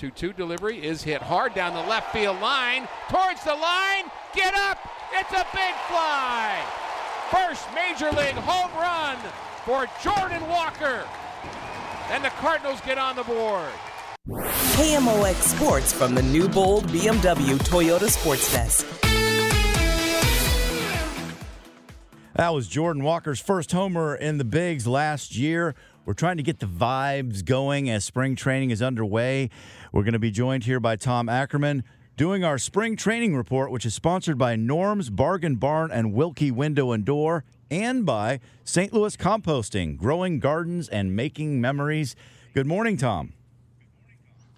2 2 delivery is hit hard down the left field line. Towards the line. Get up. It's a big fly. First major league home run for Jordan Walker. And the Cardinals get on the board. KMOX Sports from the new bold BMW Toyota Sports Desk. That was Jordan Walker's first homer in the Bigs last year. We're trying to get the vibes going as spring training is underway. We're going to be joined here by Tom Ackerman doing our spring training report, which is sponsored by Norm's Bargain Barn and Wilkie Window and Door, and by St. Louis Composting, growing gardens and making memories. Good morning, Tom.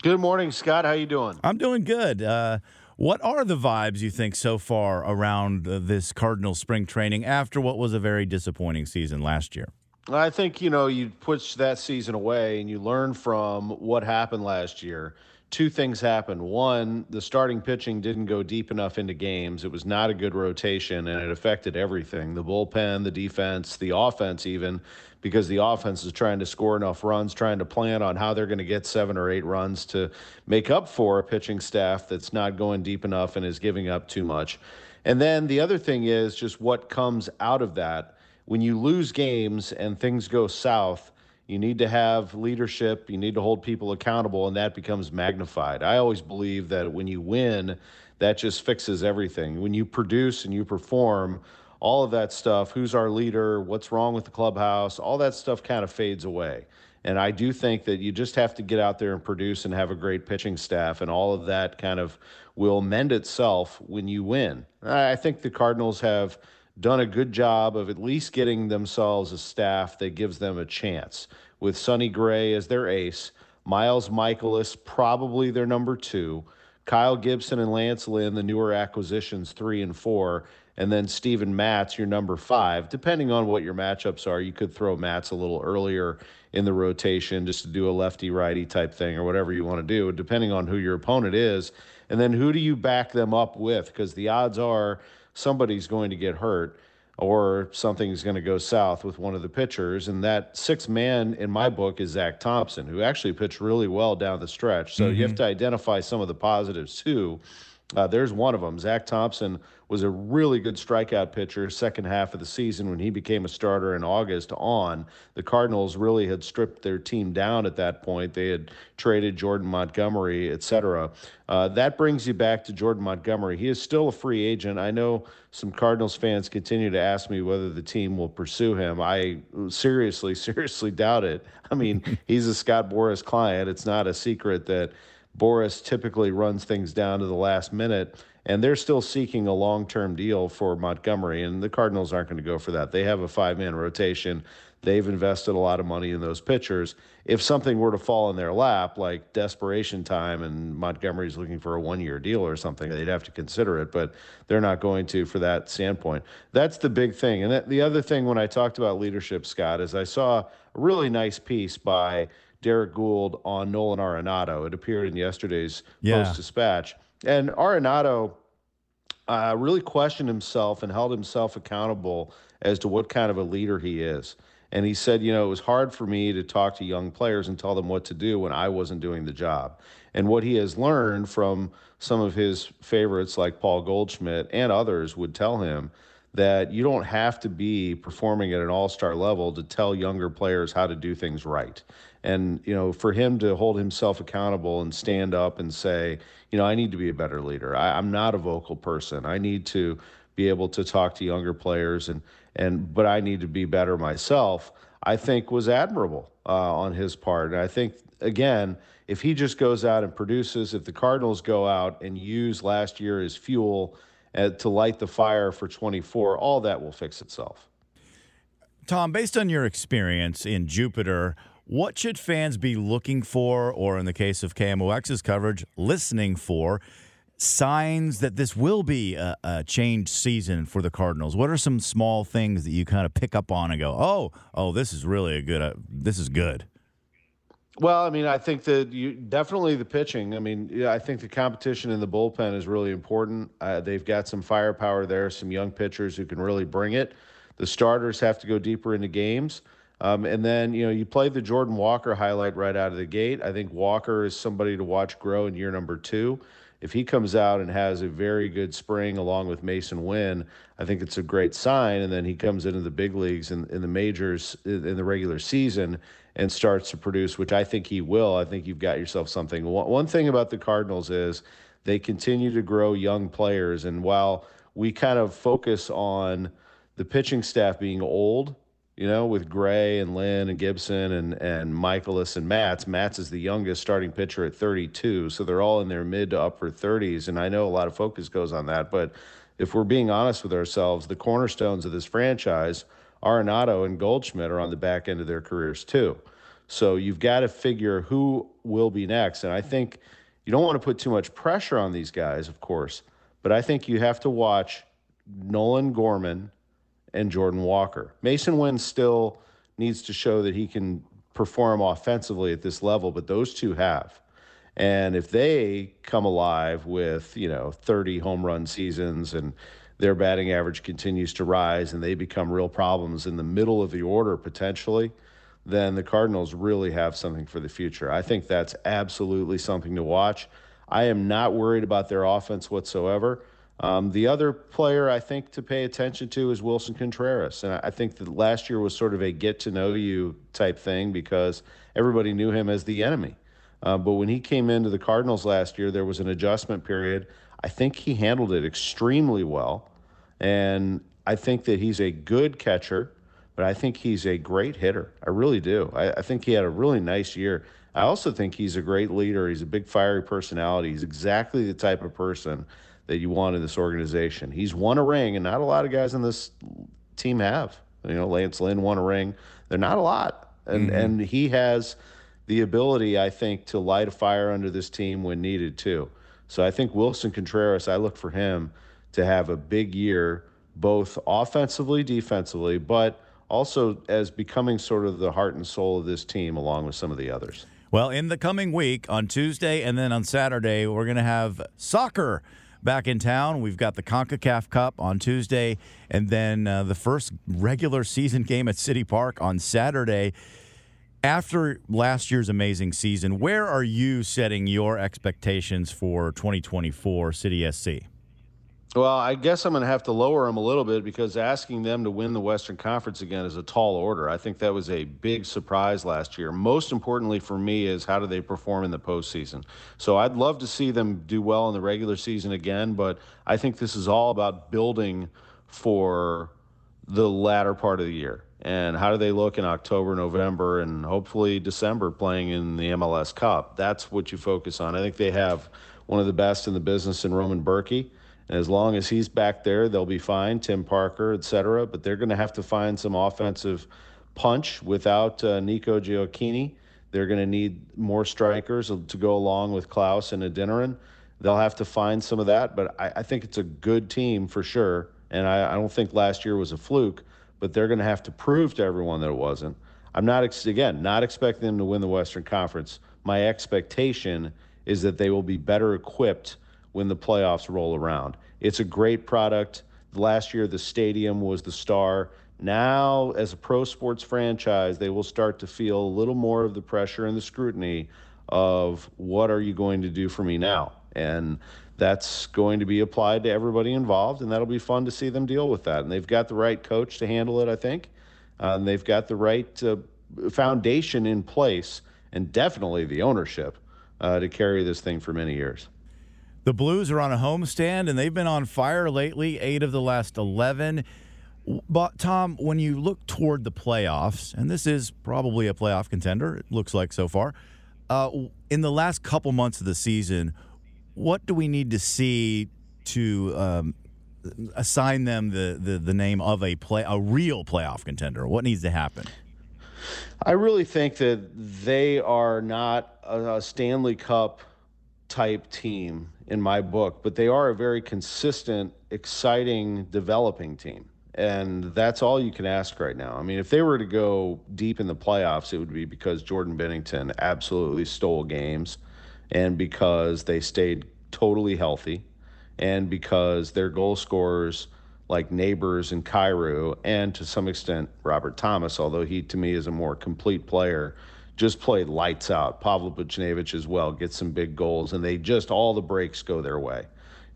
Good morning, Scott. How are you doing? I'm doing good. Uh, what are the vibes you think so far around uh, this Cardinal spring training after what was a very disappointing season last year? I think, you know, you push that season away and you learn from what happened last year. Two things happened. One, the starting pitching didn't go deep enough into games. It was not a good rotation and it affected everything the bullpen, the defense, the offense, even because the offense is trying to score enough runs, trying to plan on how they're going to get seven or eight runs to make up for a pitching staff that's not going deep enough and is giving up too much. And then the other thing is just what comes out of that when you lose games and things go south, you need to have leadership, you need to hold people accountable, and that becomes magnified. I always believe that when you win, that just fixes everything. When you produce and you perform, all of that stuff, who's our leader, what's wrong with the clubhouse, all that stuff kind of fades away. And I do think that you just have to get out there and produce and have a great pitching staff, and all of that kind of will mend itself when you win. I think the Cardinals have done a good job of at least getting themselves a staff that gives them a chance. With Sonny Gray as their ace, Miles Mikolas probably their number two, Kyle Gibson and Lance Lynn, the newer acquisitions three and four, and then Steven Matz, your number five. Depending on what your matchups are, you could throw Matz a little earlier in the rotation just to do a lefty righty type thing or whatever you want to do, depending on who your opponent is. And then who do you back them up with? Because the odds are somebody's going to get hurt or something's going to go south with one of the pitchers. And that sixth man in my book is Zach Thompson, who actually pitched really well down the stretch. So mm-hmm. you have mm-hmm. to identify some of the positives too. Uh, there's one of them. Zach Thompson was a really good strikeout pitcher second half of the season when he became a starter in August on. The Cardinals really had stripped their team down at that point. They had traded Jordan Montgomery, et cetera. Uh, that brings you back to Jordan Montgomery. He is still a free agent. I know some Cardinals fans continue to ask me whether the team will pursue him. I seriously, seriously doubt it. I mean, he's a Scott Boras client. It's not a secret that Boras typically runs things down to the last minute and they're still seeking a long term deal for Montgomery, and the Cardinals aren't going to go for that. They have a five man rotation. They've invested a lot of money in those pitchers. If something were to fall in their lap, like desperation time, and Montgomery's looking for a one year deal or something, they'd have to consider it, but they're not going to for that standpoint. That's the big thing. And the other thing when I talked about leadership, Scott, is I saw a really nice piece by Derrick Goold on Nolan Arenado. It appeared in yesterday's yeah. Post Dispatch and Arenado uh, really questioned himself and held himself accountable as to what kind of a leader he is. And he said, you know, it was hard for me to talk to young players and tell them what to do when I wasn't doing the job. And what he has learned from some of his favorites like Paul Goldschmidt and others would tell him that you don't have to be performing at an all-star level to tell younger players how to do things right. And you know, for him to hold himself accountable and stand up and say, you know, I need to be a better leader. I, I'm not a vocal person. I need to be able to talk to younger players and and but I need to be better myself. I think was admirable uh, on his part. And I think again, if he just goes out and produces, if the Cardinals go out and use last year as fuel to light the fire for 24, all that will fix itself. Tom, based on your experience in Jupiter, what should fans be looking for, or in the case of KMOX's coverage, listening for? Signs that this will be a, a changed season for the Cardinals. What are some small things that you kind of pick up on and go, "Oh, oh, this is really a good. Uh, this is good." Well, I mean, I think that you definitely the pitching. I mean, I think the competition in the bullpen is really important. Uh, they've got some firepower there, some young pitchers who can really bring it. The starters have to go deeper into games. Um, and then, you know, you played the Jordan Walker highlight right out of the gate. I think Walker is somebody to watch grow in year number two. If he comes out and has a very good spring along with Masyn Winn, I think it's a great sign. And then he comes into the big leagues and in, in the majors in the regular season and starts to produce, which I think he will. I think you've got yourself something. One thing about the Cardinals is they continue to grow young players. And while we kind of focus on the pitching staff being old, you know, with Gray and Lynn and Gibson and and Mikolas and Matz. Matz is the youngest starting pitcher at 32, so they're all in their mid to upper 30s, and I know a lot of focus goes on that. But if we're being honest with ourselves, the cornerstones of this franchise, Arenado and Goldschmidt, are on the back end of their careers too. So you've got to figure who will be next, and I think you don't want to put too much pressure on these guys, of course, but I think you have to watch Nolan Gorman and Jordan Walker. Masyn Winn still needs to show that he can perform offensively at this level, but those two have. And if they come alive with, you know, 30 home run seasons and their batting average continues to rise and they become real problems in the middle of the order potentially, then the Cardinals really have something for the future. I think that's absolutely something to watch. I am not worried about their offense whatsoever. Um, the other player I think to pay attention to is Willson Contreras. And I think that last year was sort of a get to know you type thing because everybody knew him as the enemy. Uh, but when he came into the Cardinals last year, there was an adjustment period. I think he handled it extremely well. And I think that he's a good catcher, but I think he's a great hitter. I really do. I, I think he had a really nice year. I also think he's a great leader. He's a big, fiery personality. He's exactly the type of person that you want in this organization. He's won a ring, and not a lot of guys in this team have. You know, Lance Lynn won a ring. They're not a lot, and mm-hmm. and he has the ability, I think, to light a fire under this team when needed too. So I think Willson Contreras, I look for him to have a big year, both offensively, defensively, but also as becoming sort of the heart and soul of this team, along with some of the others. Well, in the coming week, on Tuesday and then on Saturday, we're going to have soccer back in town. We've got the CONCACAF Cup on Tuesday, and then uh, the first regular season game at City Park on Saturday. After last year's amazing season, where are you setting your expectations for 2024 City SC? Well, I guess I'm going to have to lower them a little bit because asking them to win the Western Conference again is a tall order. I think that was a big surprise last year. Most importantly for me is how do they perform in the postseason. So I'd love to see them do well in the regular season again, but I think this is all about building for the latter part of the year. And how do they look in October, November, and hopefully December playing in the MLS Cup? That's what you focus on. I think they have one of the best in the business in Roman Bürki. As long as he's back there, they'll be fine. Tim Parker, et cetera. But they're going to have to find some offensive punch without uh, Nico Gioacchini. They're going to need more strikers to go along with Klauss and Adeniran. They'll have to find some of that, but I, I think it's a good team for sure. And I, I, don't think last year was a fluke, but they're going to have to prove to everyone that it wasn't. I'm not, ex- again, not expecting them to win the Western Conference. My expectation is that they will be better equipped when the playoffs roll around. It's a great product. Last year, the stadium was the star. Now, as a pro sports franchise, they will start to feel a little more of the pressure and the scrutiny of what are you going to do for me now? And that's going to be applied to everybody involved, and that'll be fun to see them deal with that. And they've got the right coach to handle it, I think. Uh, and they've got the right uh, foundation in place, and definitely the ownership uh, to carry this thing for many years. The Blues are on a homestand, and they've been on fire lately. Eight of the last eleven. But Tom, when you look toward the playoffs, and this is probably a playoff contender, it looks like so far. Uh, in the last couple months of the season, what do we need to see to um, assign them the, the, the name of a play a real playoff contender? What needs to happen? I really think that they are not a Stanley Cup type team in my book, but they are a very consistent, exciting, developing team. And that's all you can ask right now. I mean, if they were to go deep in the playoffs, it would be because Jordan Binnington absolutely stole games and because they stayed totally healthy and because their goal scorers like Neighbours and Kyrou, and to some extent Robert Thomas, although he to me is a more complete player, just played lights out. Pavel Buchnevich as well gets some big goals, and they just all the breaks go their way.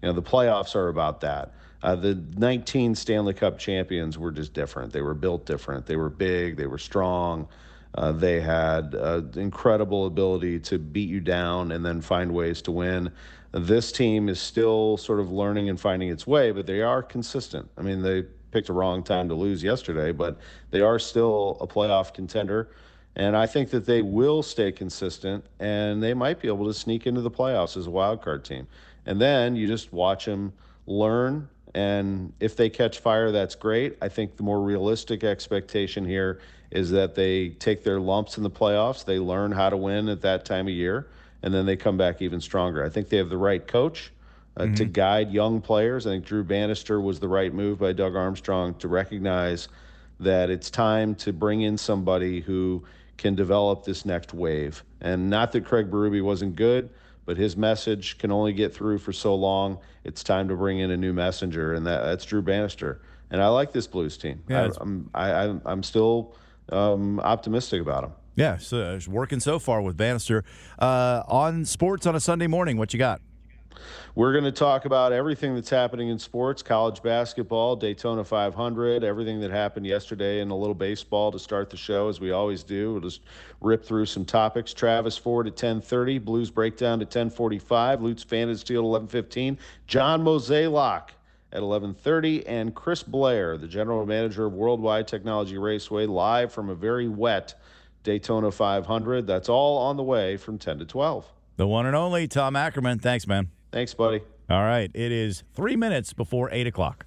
You know, the playoffs are about that. Uh, the 19 Stanley Cup champions were just different. They were built different. They were big. They were strong. Uh, they had uh, incredible ability to beat you down and then find ways to win. This team is still sort of learning and finding its way, but they are consistent. I mean, they picked a wrong time to lose yesterday, but they are still a playoff contender. And I think that they will stay consistent and they might be able to sneak into the playoffs as a wild card team. And then you just watch them learn. And if they catch fire, that's great. I think the more realistic expectation here is that they take their lumps in the playoffs, they learn how to win at that time of year, and then they come back even stronger. I think they have the right coach uh, mm-hmm. to guide young players. I think Drew Bannister was the right move by Doug Armstrong to recognize that it's time to bring in somebody who can develop this next wave. And not that Craig Berube wasn't good, but his message can only get through for so long. It's time to bring in a new messenger, and that, that's Drew Bannister. And I like this Blues team. Yeah, I, I'm I, I'm still um, optimistic about him. Yeah, so it's working so far with Bannister. Uh, on sports on a Sunday morning, what you got? We're going to talk about everything that's happening in sports college basketball, Daytona 500, everything that happened yesterday, and a little baseball to start the show, as we always do. We'll just rip through some topics. Travis Ford at 1030, Blues Breakdown at 1045, Lutz Fantasy at 1115, John Mozeliak at 11:30 and Chris Blair, the general manager of Worldwide Technology Raceway, live from a very wet Daytona 500. That's all on the way from 10 to 12. The one and only Tom Ackerman. Thanks, man. Thanks, buddy. All right. It is three minutes before 8 o'clock.